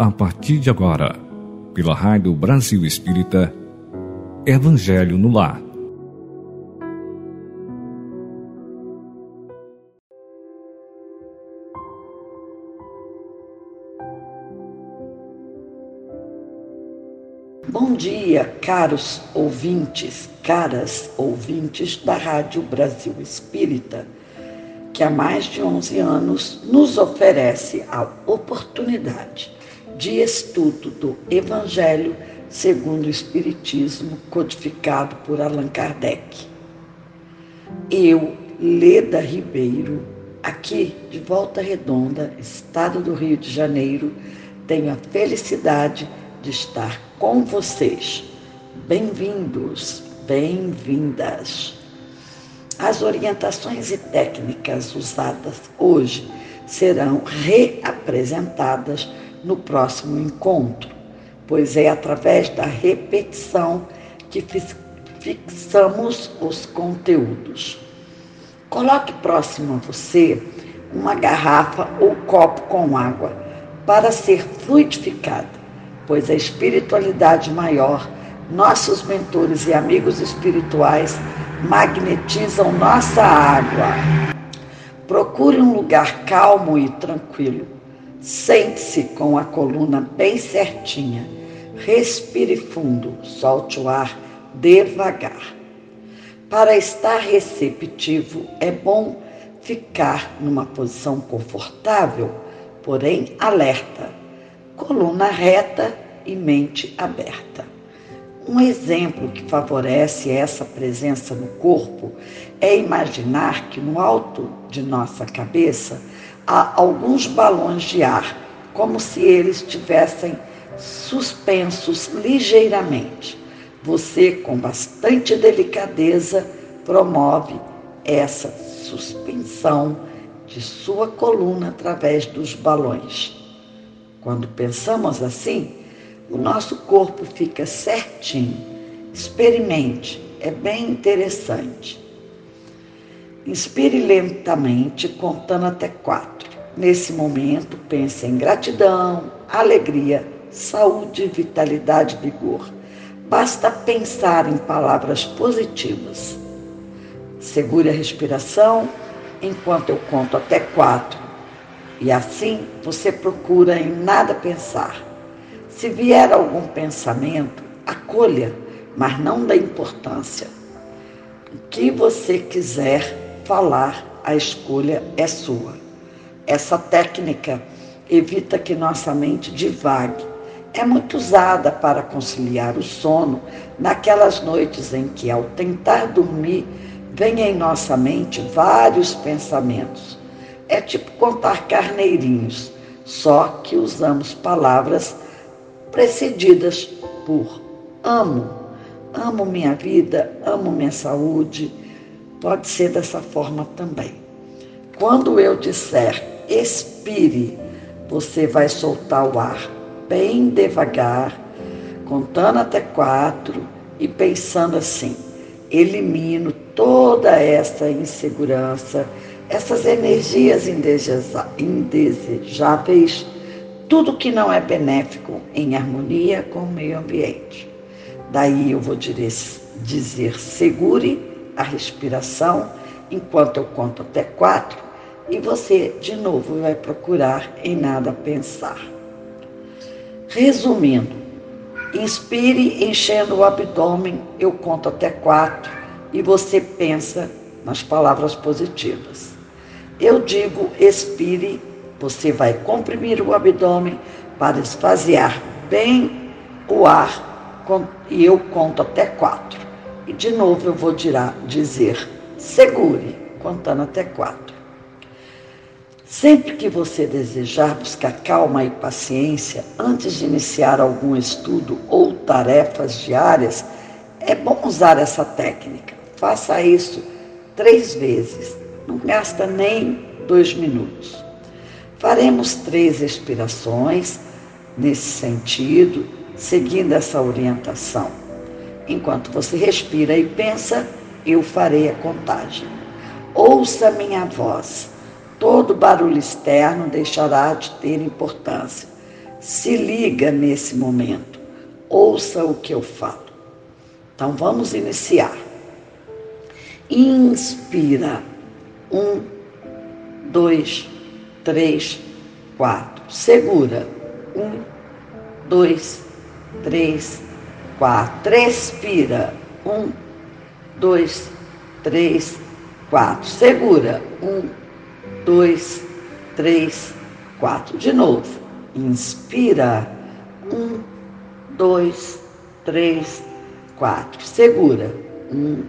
A partir de agora, pela Rádio Brasil Espírita, Evangelho no Lar. Bom dia, caros ouvintes, caras ouvintes da Rádio Brasil Espírita que há mais de 11 anos nos oferece a oportunidade de estudo do Evangelho segundo o Espiritismo, codificado por Allan Kardec. Eu, Leda Ribeiro, aqui de Volta Redonda, estado do Rio de Janeiro, tenho a felicidade de estar com vocês. Bem-vindos, bem-vindas. As orientações e técnicas usadas hoje serão reapresentadas no próximo encontro, pois é através da repetição que fixamos os conteúdos. Coloque próximo a você uma garrafa ou copo com água para ser fluidificada, pois a espiritualidade maior, nossos mentores e amigos espirituais magnetizam nossa água. Procure um lugar calmo e tranquilo. Sente-se com a coluna bem certinha. Respire fundo, solte o ar devagar. Para estar receptivo, é bom ficar numa posição confortável, porém alerta, coluna reta e mente aberta. Um exemplo que favorece essa presença no corpo é imaginar que no alto de nossa cabeça há alguns balões de ar, como se eles estivessem suspensos ligeiramente. Você, com bastante delicadeza, promove essa suspensão de sua coluna através dos balões. Quando pensamos assim, o nosso corpo fica certinho. Experimente, é bem interessante. Inspire lentamente, contando até quatro. Nesse momento, pense em gratidão, alegria, saúde, vitalidade e vigor. Basta pensar em palavras positivas. Segure a respiração enquanto eu conto até quatro. E assim você procura em nada pensar se vier algum pensamento, acolha, mas não dê importância. O que você quiser falar, a escolha é sua. Essa técnica evita que nossa mente divague. É muito usada para conciliar o sono naquelas noites em que, ao tentar dormir, vem em nossa mente vários pensamentos. É tipo contar carneirinhos, só que usamos palavras precedidas por amo, amo minha vida, amo minha saúde. Pode ser dessa forma também. Quando eu disser expire, você vai soltar o ar bem devagar, contando até quatro e pensando assim: elimino toda essa insegurança, essas energias indesejáveis tudo que não é benéfico em harmonia com o meio ambiente. Daí eu vou dizer, segure a respiração enquanto eu conto até quatro e você de novo vai procurar em nada pensar. Resumindo, inspire enchendo o abdômen, eu conto até quatro e você pensa nas palavras positivas. Eu digo expire você vai comprimir o abdômen para esvaziar bem o ar e eu conto até quatro. E de novo eu vou dizer segure, contando até quatro. Sempre que você desejar buscar calma e paciência antes de iniciar algum estudo ou tarefas diárias, é bom usar essa técnica. Faça isso três vezes, não gasta nem dois minutos. Faremos três expirações nesse sentido, seguindo essa orientação. Enquanto você respira e pensa, eu farei a contagem. Ouça minha voz. Todo barulho externo deixará de ter importância. se liga nesse momento. Ouça o que eu falo. Então vamos iniciar. Inspira. Um, dois, três, quatro. Segura. Um, dois, três, quatro. Expira. Um, dois, três, quatro. Segura. Um, dois, três, quatro. De novo. Inspira. Um, dois, três, quatro. Segura. Um,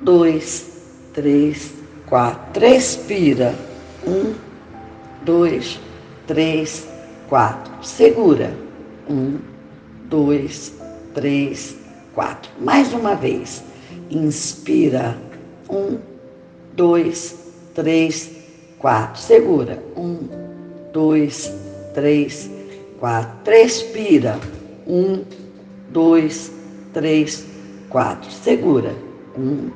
dois, três, quatro. Respira. Um, dois, três, quatro. Segura. Um, dois, três, quatro. Mais uma vez. Inspira. Um, dois, três, quatro. Segura. Um, dois, três, quatro. Respira. Um, dois, três, quatro. Segura. Um,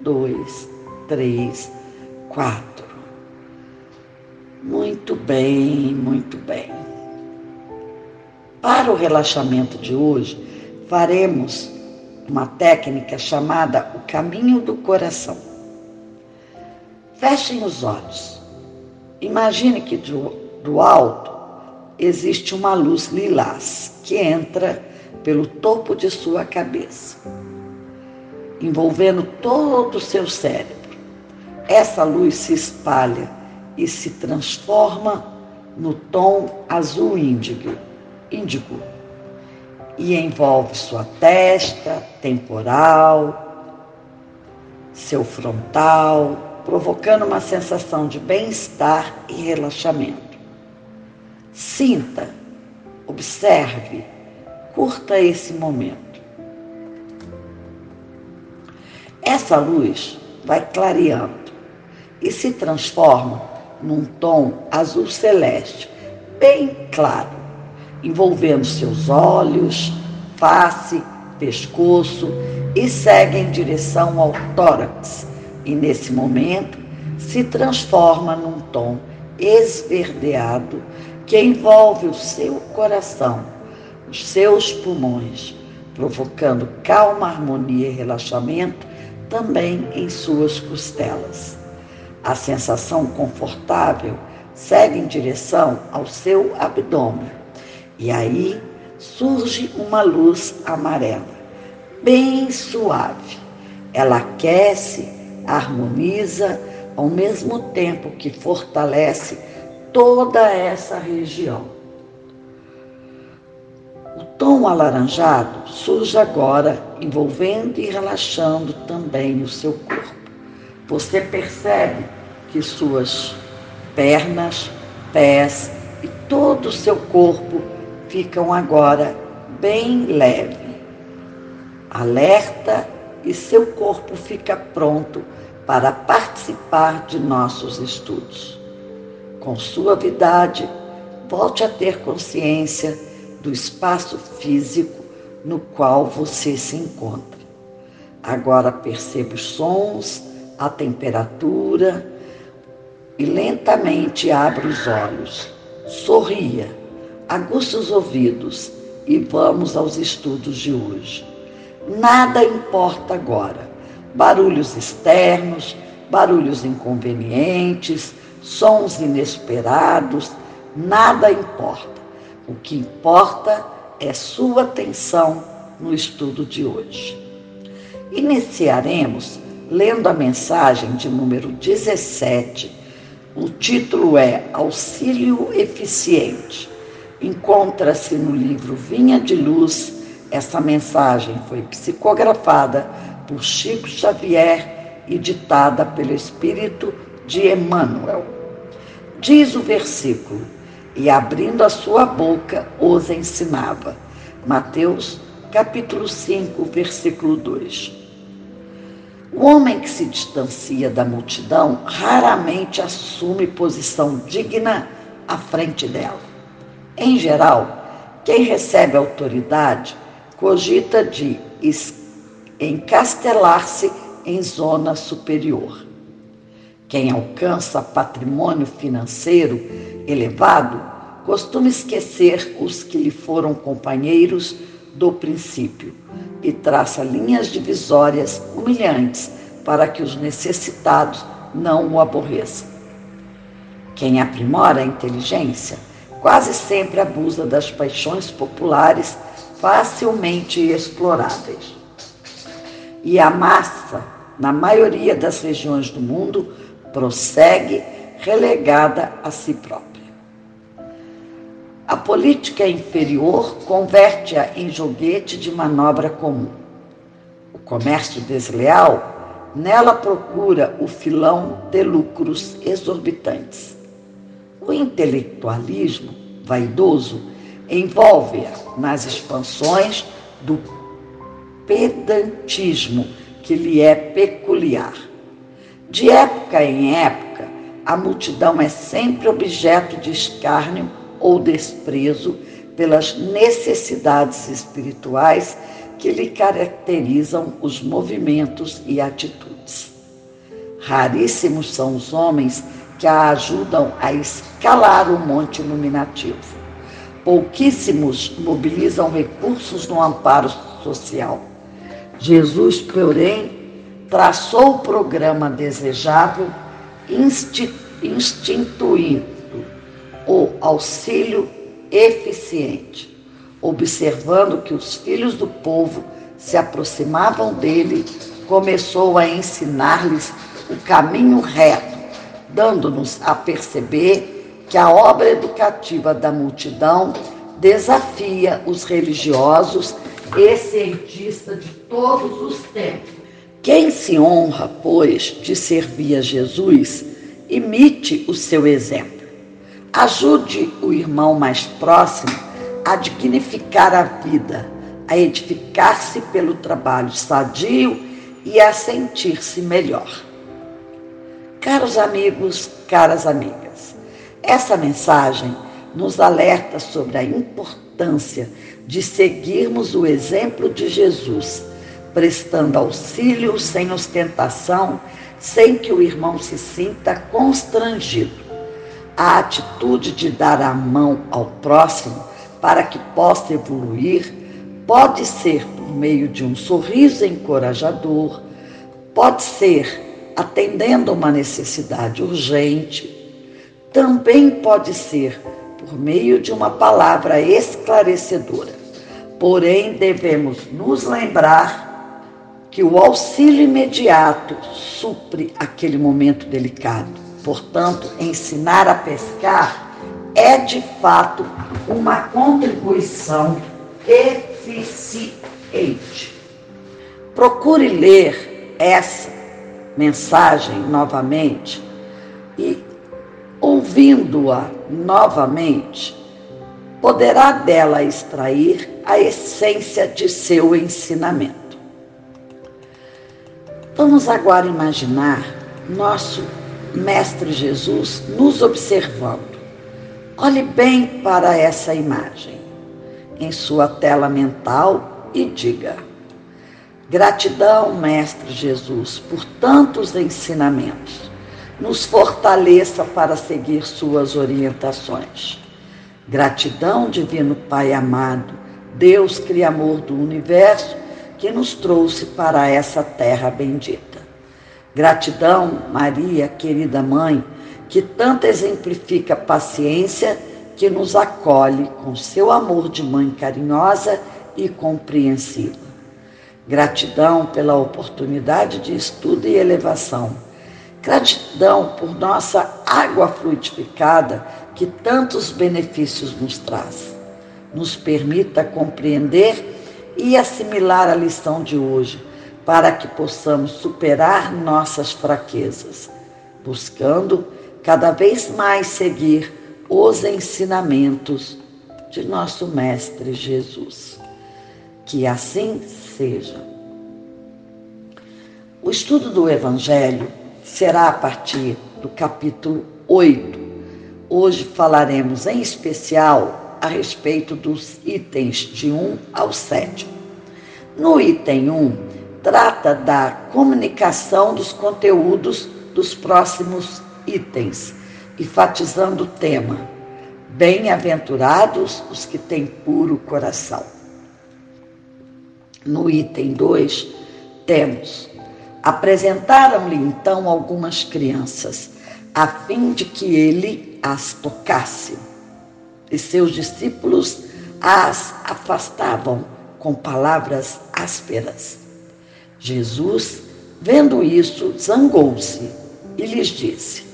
dois, três, quatro. Muito bem, muito bem. Para o relaxamento de hoje, faremos uma técnica chamada o caminho do coração. Fechem os olhos. Imagine que do, do alto existe uma luz lilás que entra pelo topo de sua cabeça, envolvendo todo o seu cérebro. Essa luz se espalha e se transforma no tom azul índigo, índigo e envolve sua testa, temporal, seu frontal, provocando uma sensação de bem-estar e relaxamento. Sinta, observe, curta esse momento. Essa luz vai clareando e se transforma num tom azul celeste, bem claro, envolvendo seus olhos, face, pescoço e segue em direção ao tórax. E nesse momento se transforma num tom esverdeado que envolve o seu coração, os seus pulmões, provocando calma, harmonia e relaxamento também em suas costelas. A sensação confortável segue em direção ao seu abdômen. E aí surge uma luz amarela, bem suave. Ela aquece, harmoniza, ao mesmo tempo que fortalece toda essa região. O tom alaranjado surge agora, envolvendo e relaxando também o seu corpo. Você percebe que suas pernas, pés e todo o seu corpo ficam agora bem leve, alerta e seu corpo fica pronto para participar de nossos estudos. Com suavidade, volte a ter consciência do espaço físico no qual você se encontra. Agora perceba os sons a temperatura e lentamente abre os olhos. Sorria, aguça os ouvidos e vamos aos estudos de hoje. Nada importa agora. Barulhos externos, barulhos inconvenientes, sons inesperados, nada importa. O que importa é sua atenção no estudo de hoje. Iniciaremos lendo a mensagem de número 17. O título é Auxílio Eficiente. Encontra-se no livro Vinha de Luz. Essa mensagem foi psicografada por Chico Xavier e ditada pelo Espírito de Emmanuel. Diz o versículo: E abrindo a sua boca os ensinava. Mateus capítulo 5, versículo 2. O homem que se distancia da multidão raramente assume posição digna à frente dela. Em geral, quem recebe autoridade cogita de encastelar-se em zona superior. Quem alcança patrimônio financeiro elevado costuma esquecer os que lhe foram companheiros do princípio e traça linhas divisórias humilhantes para que os necessitados não o aborreçam. Quem aprimora a inteligência quase sempre abusa das paixões populares facilmente exploráveis. E a massa, na maioria das regiões do mundo, prossegue relegada a si própria. A política inferior converte-a em joguete de manobra comum. O comércio desleal nela procura o filão de lucros exorbitantes. O intelectualismo vaidoso envolve-a nas expansões do pedantismo que lhe é peculiar. De época em época, a multidão é sempre objeto de escárnio ou desprezo pelas necessidades espirituais que lhe caracterizam os movimentos e atitudes. Raríssimos são os homens que a ajudam a escalar o monte iluminativo. Pouquíssimos mobilizam recursos no amparo social. Jesus, porém, traçou o programa desejável, instituindo o auxílio eficiente, observando que os filhos do povo se aproximavam dele, começou a ensinar-lhes o caminho reto, dando-nos a perceber que a obra educativa da multidão desafia os religiosos e cientistas de todos os tempos. Quem se honra, pois, de servir a Jesus, imite o seu exemplo. Ajude o irmão mais próximo a dignificar a vida, a edificar-se pelo trabalho sadio e a sentir-se melhor. Caros amigos, caras amigas, essa mensagem nos alerta sobre a importância de seguirmos o exemplo de Jesus, prestando auxílio sem ostentação, sem que o irmão se sinta constrangido. A atitude de dar a mão ao próximo para que possa evoluir pode ser por meio de um sorriso encorajador, pode ser atendendo uma necessidade urgente, também pode ser por meio de uma palavra esclarecedora. Porém, devemos nos lembrar que o auxílio imediato supre aquele momento delicado Portanto, ensinar a pescar é de fato uma contribuição eficiente. Procure ler essa mensagem novamente ouvindo-a novamente, poderá dela extrair a essência de seu ensinamento. Vamos agora imaginar nosso Mestre Jesus nos observando. Olhe bem para essa imagem em sua tela mental e diga: Gratidão, Mestre Jesus, por tantos ensinamentos. Nos fortaleça para seguir suas orientações. Gratidão, Divino Pai amado, Deus Criador do universo, que nos trouxe para essa terra bendita. Gratidão, Maria, querida mãe, que tanto exemplifica paciência, que nos acolhe com seu amor de mãe carinhosa e compreensiva. Gratidão pela oportunidade de estudo e elevação. Gratidão por nossa água fluidificada que tantos benefícios nos traz. Nos permita compreender e assimilar a lição de hoje para que possamos superar nossas fraquezas, buscando cada vez mais seguir os ensinamentos de nosso Mestre Jesus. Que assim seja. O estudo do Evangelho será a partir do capítulo 8. Hoje falaremos em especial a respeito dos itens de 1 ao 7. No item 1, trata da comunicação dos conteúdos dos próximos itens, enfatizando o tema Bem-aventurados os que têm puro coração. No item 2, temos: apresentaram-lhe então algumas crianças, a fim de que ele as tocasse. E seus discípulos as afastavam com palavras ásperas. Jesus, vendo isso, zangou-se e lhes disse: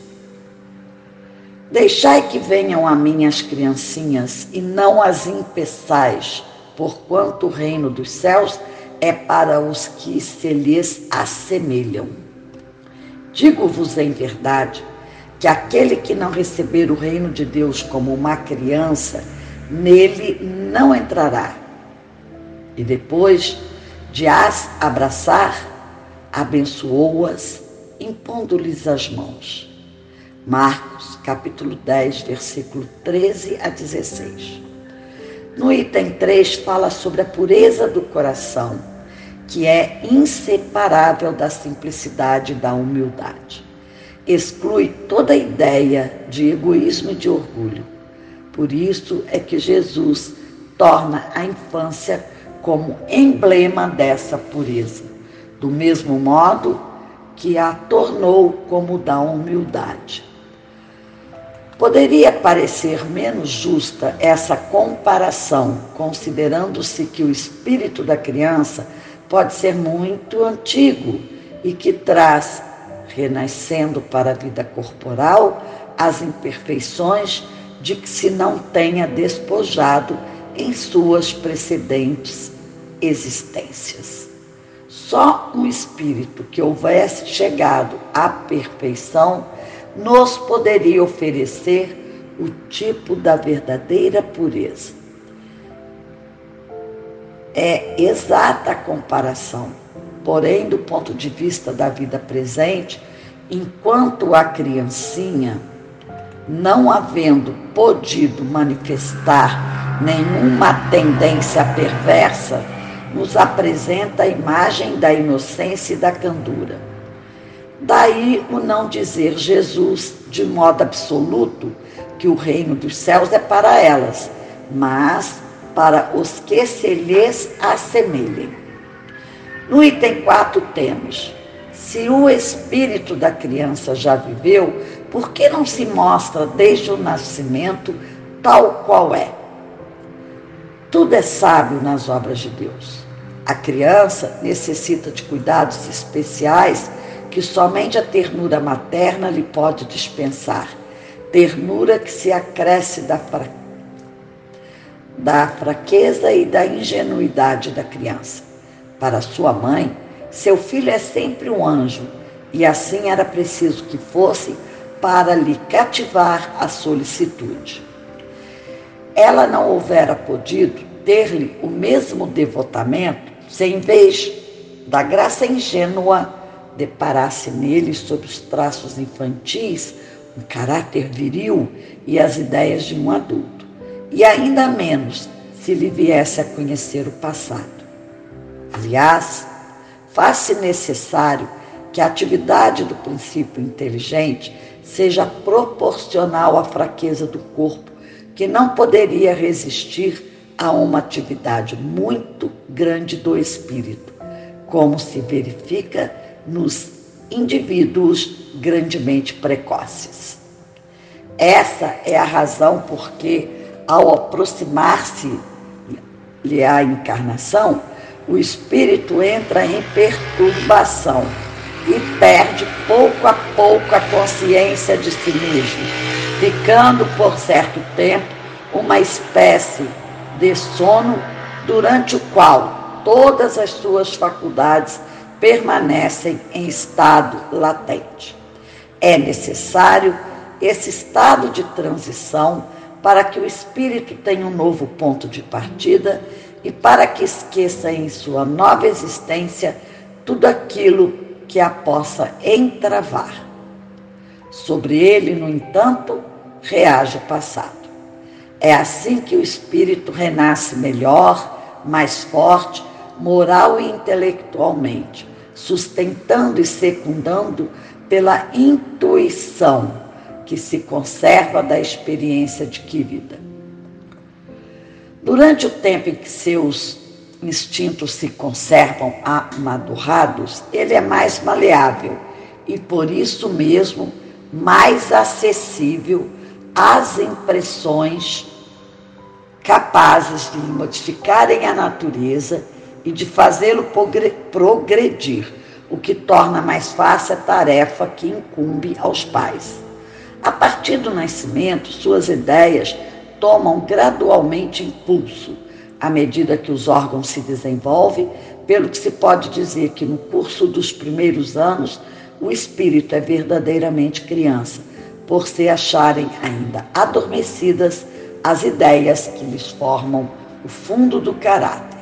Deixai que venham a mim as criancinhas e não as impeçais, porquanto o reino dos céus é para os que se lhes assemelham. Digo-vos em verdade que aquele que não receber o reino de Deus como uma criança, nele não entrará. E depois de as abraçar, abençoou-as, impondo-lhes as mãos. Marcos, capítulo 10, versículo 13 a 16. No item 3, fala sobre a pureza do coração, que é inseparável da simplicidade e da humildade. Exclui toda ideia de egoísmo e de orgulho. Por isso é que Jesus torna a infância como emblema dessa pureza, do mesmo modo que a tornou como da humildade. Poderia parecer menos justa essa comparação, considerando-se que o espírito da criança pode ser muito antigo e que traz, renascendo para a vida corporal, as imperfeições de que se não tenha despojado em suas precedentes existências. Só um espírito que houvesse chegado à perfeição nos poderia oferecer o tipo da verdadeira pureza. É exata a comparação, porém, do ponto de vista da vida presente, enquanto a criancinha, não havendo podido manifestar nenhuma tendência perversa, nos apresenta a imagem da inocência e da candura Daí o não dizer Jesus de modo absoluto que o reino dos céus é para elas, mas para os que se lhes assemelhem. No item 4 temos: se o espírito da criança já viveu, por que não se mostra desde o nascimento tal qual é? Tudo é sábio nas obras de Deus. A criança necessita de cuidados especiais que somente a ternura materna lhe pode dispensar, ternura que se acresce da, fra... da fraqueza e da ingenuidade da criança. Para sua mãe, seu filho é sempre um anjo, e assim era preciso que fosse para lhe cativar a solicitude. Ela não houvera podido ter-lhe o mesmo devotamento se, em vez da graça ingênua deparasse nele, sob os traços infantis, um caráter viril e as ideias de um adulto, e ainda menos se lhe viesse a conhecer o passado. Aliás, faz-se necessário que a atividade do princípio inteligente seja proporcional à fraqueza do corpo, que não poderia resistir a uma atividade muito grande do espírito, como se verifica nos indivíduos grandemente precoces. Essa é a razão porque, ao aproximar-se-lhe a encarnação, o espírito entra em perturbação e perde pouco a pouco a consciência de si mesmo, ficando por certo tempo uma espécie de sono durante o qual todas as suas faculdades permanecem em estado latente. É necessário esse estado de transição para que o espírito tenha um novo ponto de partida e para que esqueça em sua nova existência tudo aquilo que a possa entravar. Sobre ele, no entanto, reage o passado. É assim que o espírito renasce melhor, mais forte, moral e intelectualmente, sustentando e secundando pela intuição que se conserva da experiência adquirida. Durante o tempo em que seus instintos se conservam amadurados, ele é mais maleável e por isso mesmo mais acessível às impressões capazes de modificarem a natureza e de fazê-lo progredir, o que torna mais fácil a tarefa que incumbe aos pais. A partir do nascimento, suas ideias tomam gradualmente impulso à medida que os órgãos se desenvolvem, pelo que se pode dizer que no curso dos primeiros anos o espírito é verdadeiramente criança, por se acharem ainda adormecidas as ideias que lhes formam o fundo do caráter.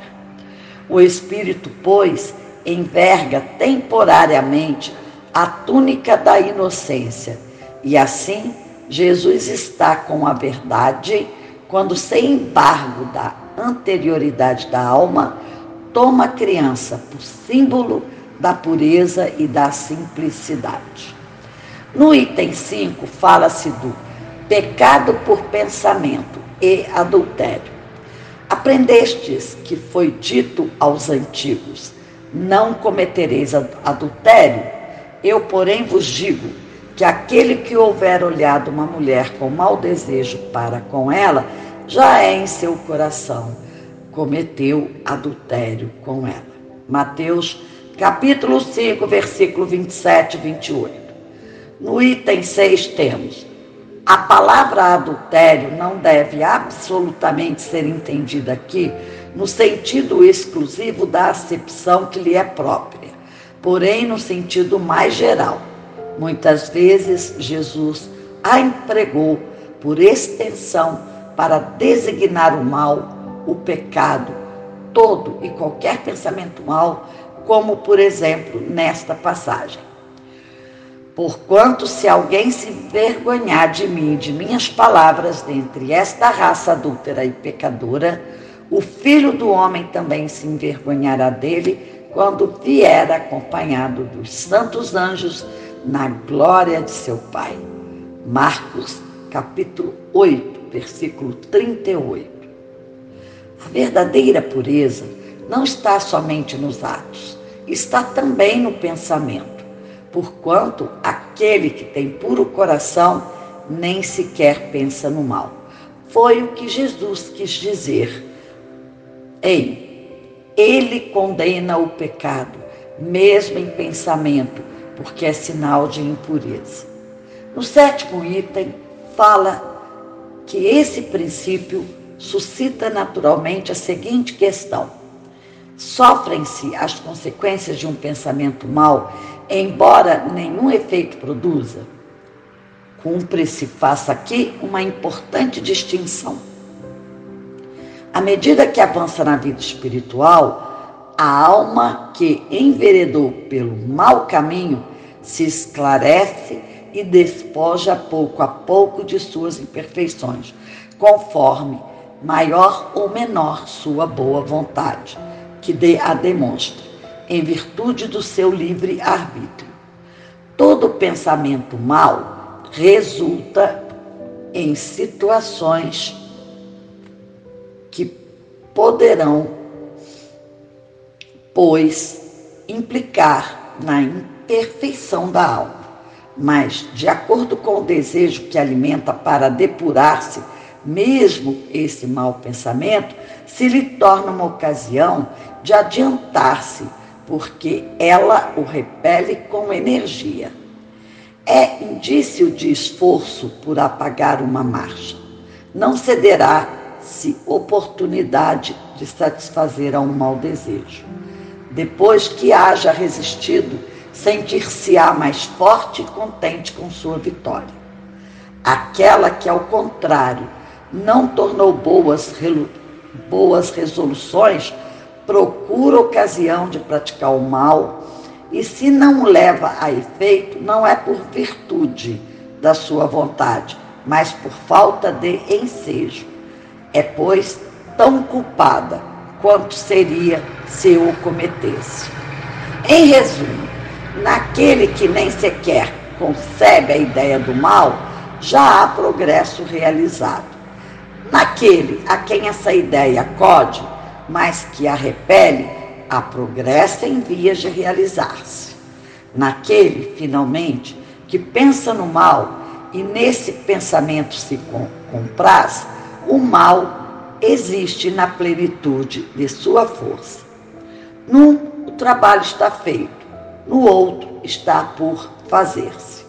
O espírito, pois, enverga temporariamente a túnica da inocência, e assim Jesus está com a verdade quando, sem embargo da anterioridade da alma, toma a criança por símbolo da pureza e da simplicidade. No item 5, fala-se do pecado por pensamento e adultério. Aprendestes que foi dito aos antigos: Não cometereis adultério. Eu, porém, vos digo que aquele que houver olhado uma mulher com mau desejo para com ela, já é em seu coração, cometeu adultério com ela. Mateus capítulo 5, versículo 27 e 28. No item 6 temos: a palavra adultério não deve absolutamente ser entendida aqui no sentido exclusivo da acepção que lhe é própria, porém no sentido mais geral. Muitas vezes Jesus a empregou por extensão para designar o mal, o pecado, todo e qualquer pensamento mal como por exemplo nesta passagem. Porquanto, se alguém se vergonhar de mim e de minhas palavras dentre esta raça adúltera e pecadora, o filho do homem também se envergonhará dele quando vier acompanhado dos santos anjos na glória de seu Pai. Marcos, capítulo 8, versículo 38. A verdadeira pureza não está somente nos atos, está também no pensamento, porquanto aquele que tem puro coração nem sequer pensa no mal. Foi o que Jesus quis dizer. Ei, ele condena o pecado, mesmo em pensamento, porque é sinal de impureza. No sétimo item, fala que esse princípio suscita naturalmente a seguinte questão Sofrem-se as consequências de um pensamento mau, embora nenhum efeito produza? Cumpre-se, faça aqui uma importante distinção. À medida que avança na vida espiritual, a alma que enveredou pelo mau caminho se esclarece e despoja pouco a pouco de suas imperfeições, conforme maior ou menor sua boa vontade que a demonstra, em virtude do seu livre arbítrio. Todo pensamento mal resulta em situações que poderão, pois, implicar na imperfeição da alma. Mas, de acordo com o desejo que alimenta para depurar-se, mesmo esse mau pensamento se lhe torna uma ocasião de adiantar-se, porque ela o repele com energia. É indício de esforço por apagar uma marcha. Não cederá se oportunidade de satisfazer a um mau desejo. Depois que haja resistido, sentir-se-á mais forte e contente com sua vitória. Aquela que, ao contrário, não tornou boas, boas resoluções, procura ocasião de praticar o mal, e se não leva a efeito, não é por virtude da sua vontade, mas por falta de ensejo. É, pois, tão culpada quanto seria se o cometesse. Em resumo, naquele que nem sequer concebe a ideia do mal, já há progresso realizado. Naquele a quem essa ideia acode, mas que a repele, há progresso em vias de realizar-se. Naquele, finalmente, que pensa no mal e nesse pensamento se compraz, o mal existe na plenitude de sua força. Num, o trabalho está feito, no outro, está por fazer-se.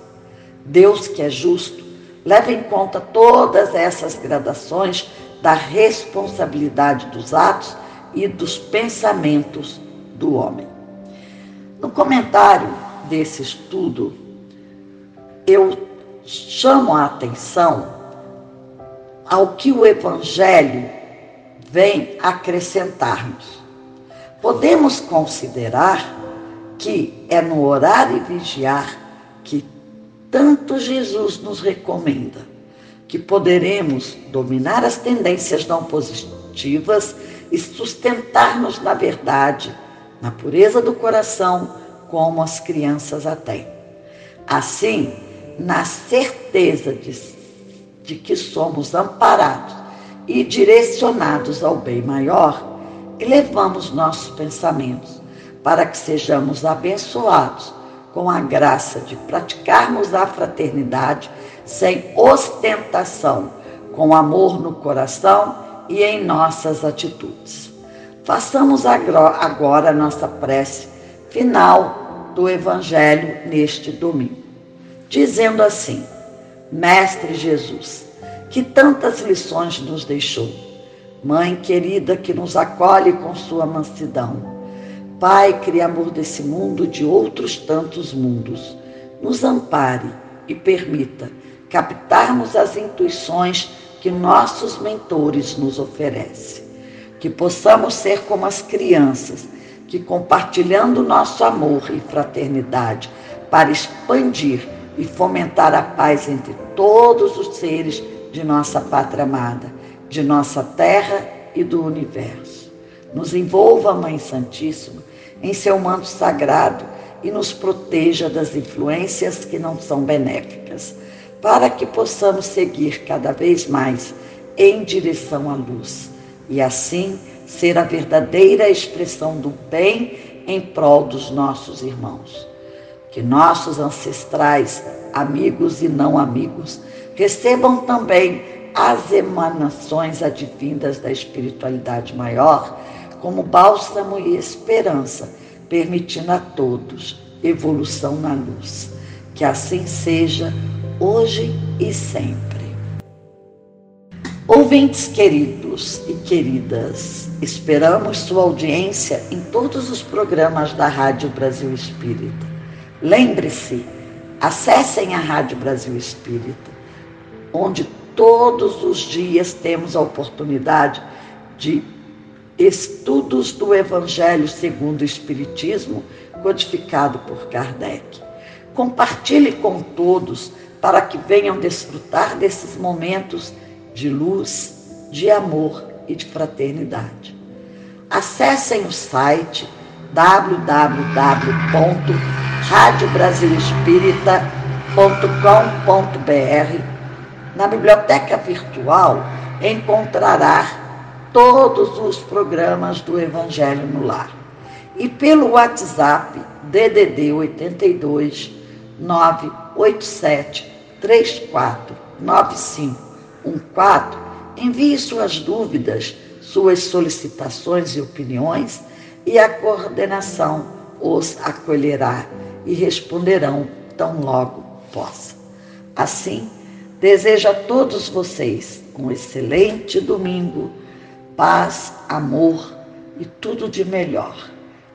Deus, que é justo, leva em conta todas essas gradações da responsabilidade dos atos e dos pensamentos do homem. No comentário desse estudo, eu chamo a atenção ao que o Evangelho vem acrescentar-nos. Podemos considerar que é no orar e vigiar que tanto Jesus nos recomenda que poderemos dominar as tendências não positivas e sustentar-nos na verdade, na pureza do coração, como as crianças a têm. Assim, na certeza de, de que somos amparados e direcionados ao bem maior, elevamos nossos pensamentos para que sejamos abençoados com a graça de praticarmos a fraternidade sem ostentação, com amor no coração e em nossas atitudes. Façamos agora a nossa prece final do Evangelho neste domingo dizendo assim: Mestre Jesus, que tantas lições nos deixou, Mãe querida que nos acolhe com sua mansidão, Pai, criador desse mundo de outros tantos mundos, nos ampare e permita captarmos as intuições que nossos mentores nos oferecem. Que possamos ser como as crianças, que compartilhando nosso amor e fraternidade para expandir e fomentar a paz entre todos os seres de nossa pátria amada, de nossa terra e do universo. Nos envolva, Mãe Santíssima, em seu manto sagrado e nos proteja das influências que não são benéficas, para que possamos seguir cada vez mais em direção à luz e assim ser a verdadeira expressão do bem em prol dos nossos irmãos que nossos ancestrais, amigos e não amigos, recebam também as emanações advindas da espiritualidade maior como bálsamo e esperança, permitindo a todos evolução na luz. Que assim seja, hoje e sempre. Ouvintes queridos e queridas, esperamos sua audiência em todos os programas da Rádio Brasil Espírita. Lembre-se, acessem a Rádio Brasil Espírita, onde todos os dias temos a oportunidade de estudos do Evangelho segundo o Espiritismo, codificado por Kardec. Compartilhe com todos para que venham desfrutar desses momentos de luz, de amor e de fraternidade. Acessem o site www radiobrasilespírita.com.br. Na biblioteca virtual encontrará todos os programas do Evangelho no Lar. E pelo WhatsApp DDD 82 987 34 9514 envie suas dúvidas, suas solicitações e opiniões e a coordenação os acolherá e responderão tão logo possa. Assim, desejo a todos vocês um excelente domingo, paz, amor e tudo de melhor.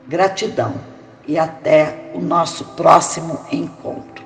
Gratidão e até o nosso próximo encontro.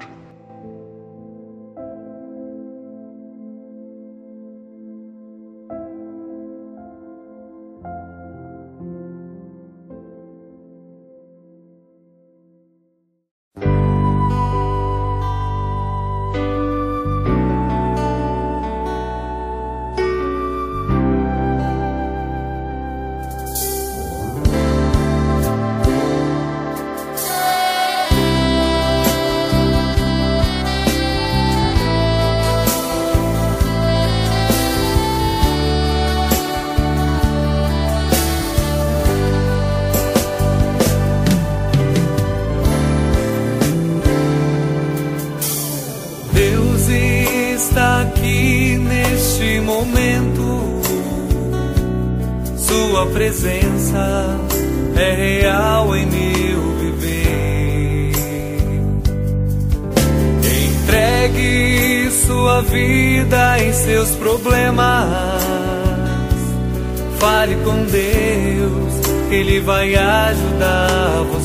Vida em seus problemas. Fale com Deus, Ele vai ajudar você.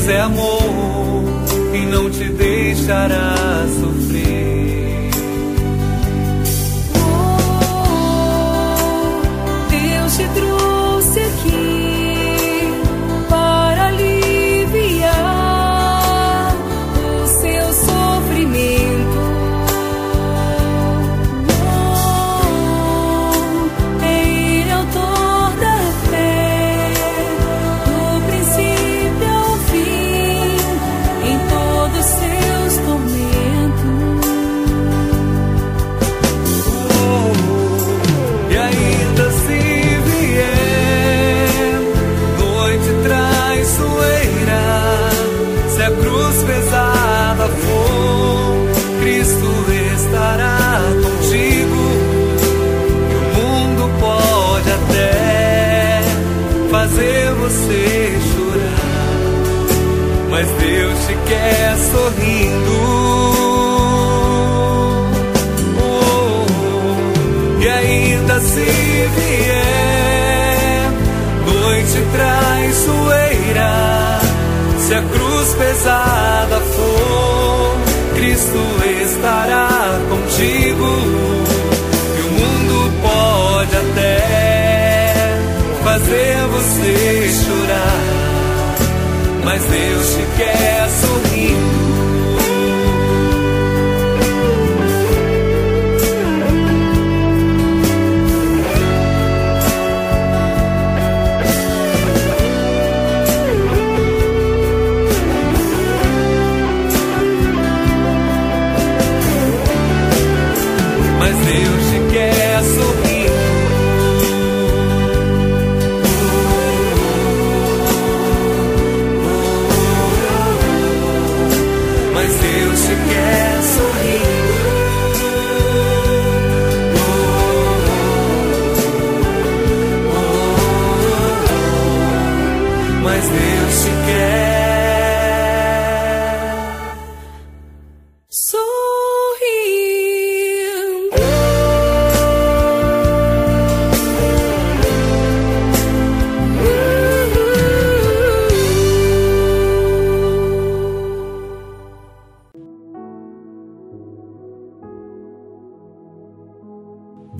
Deus é amor e não te deixará sofrer.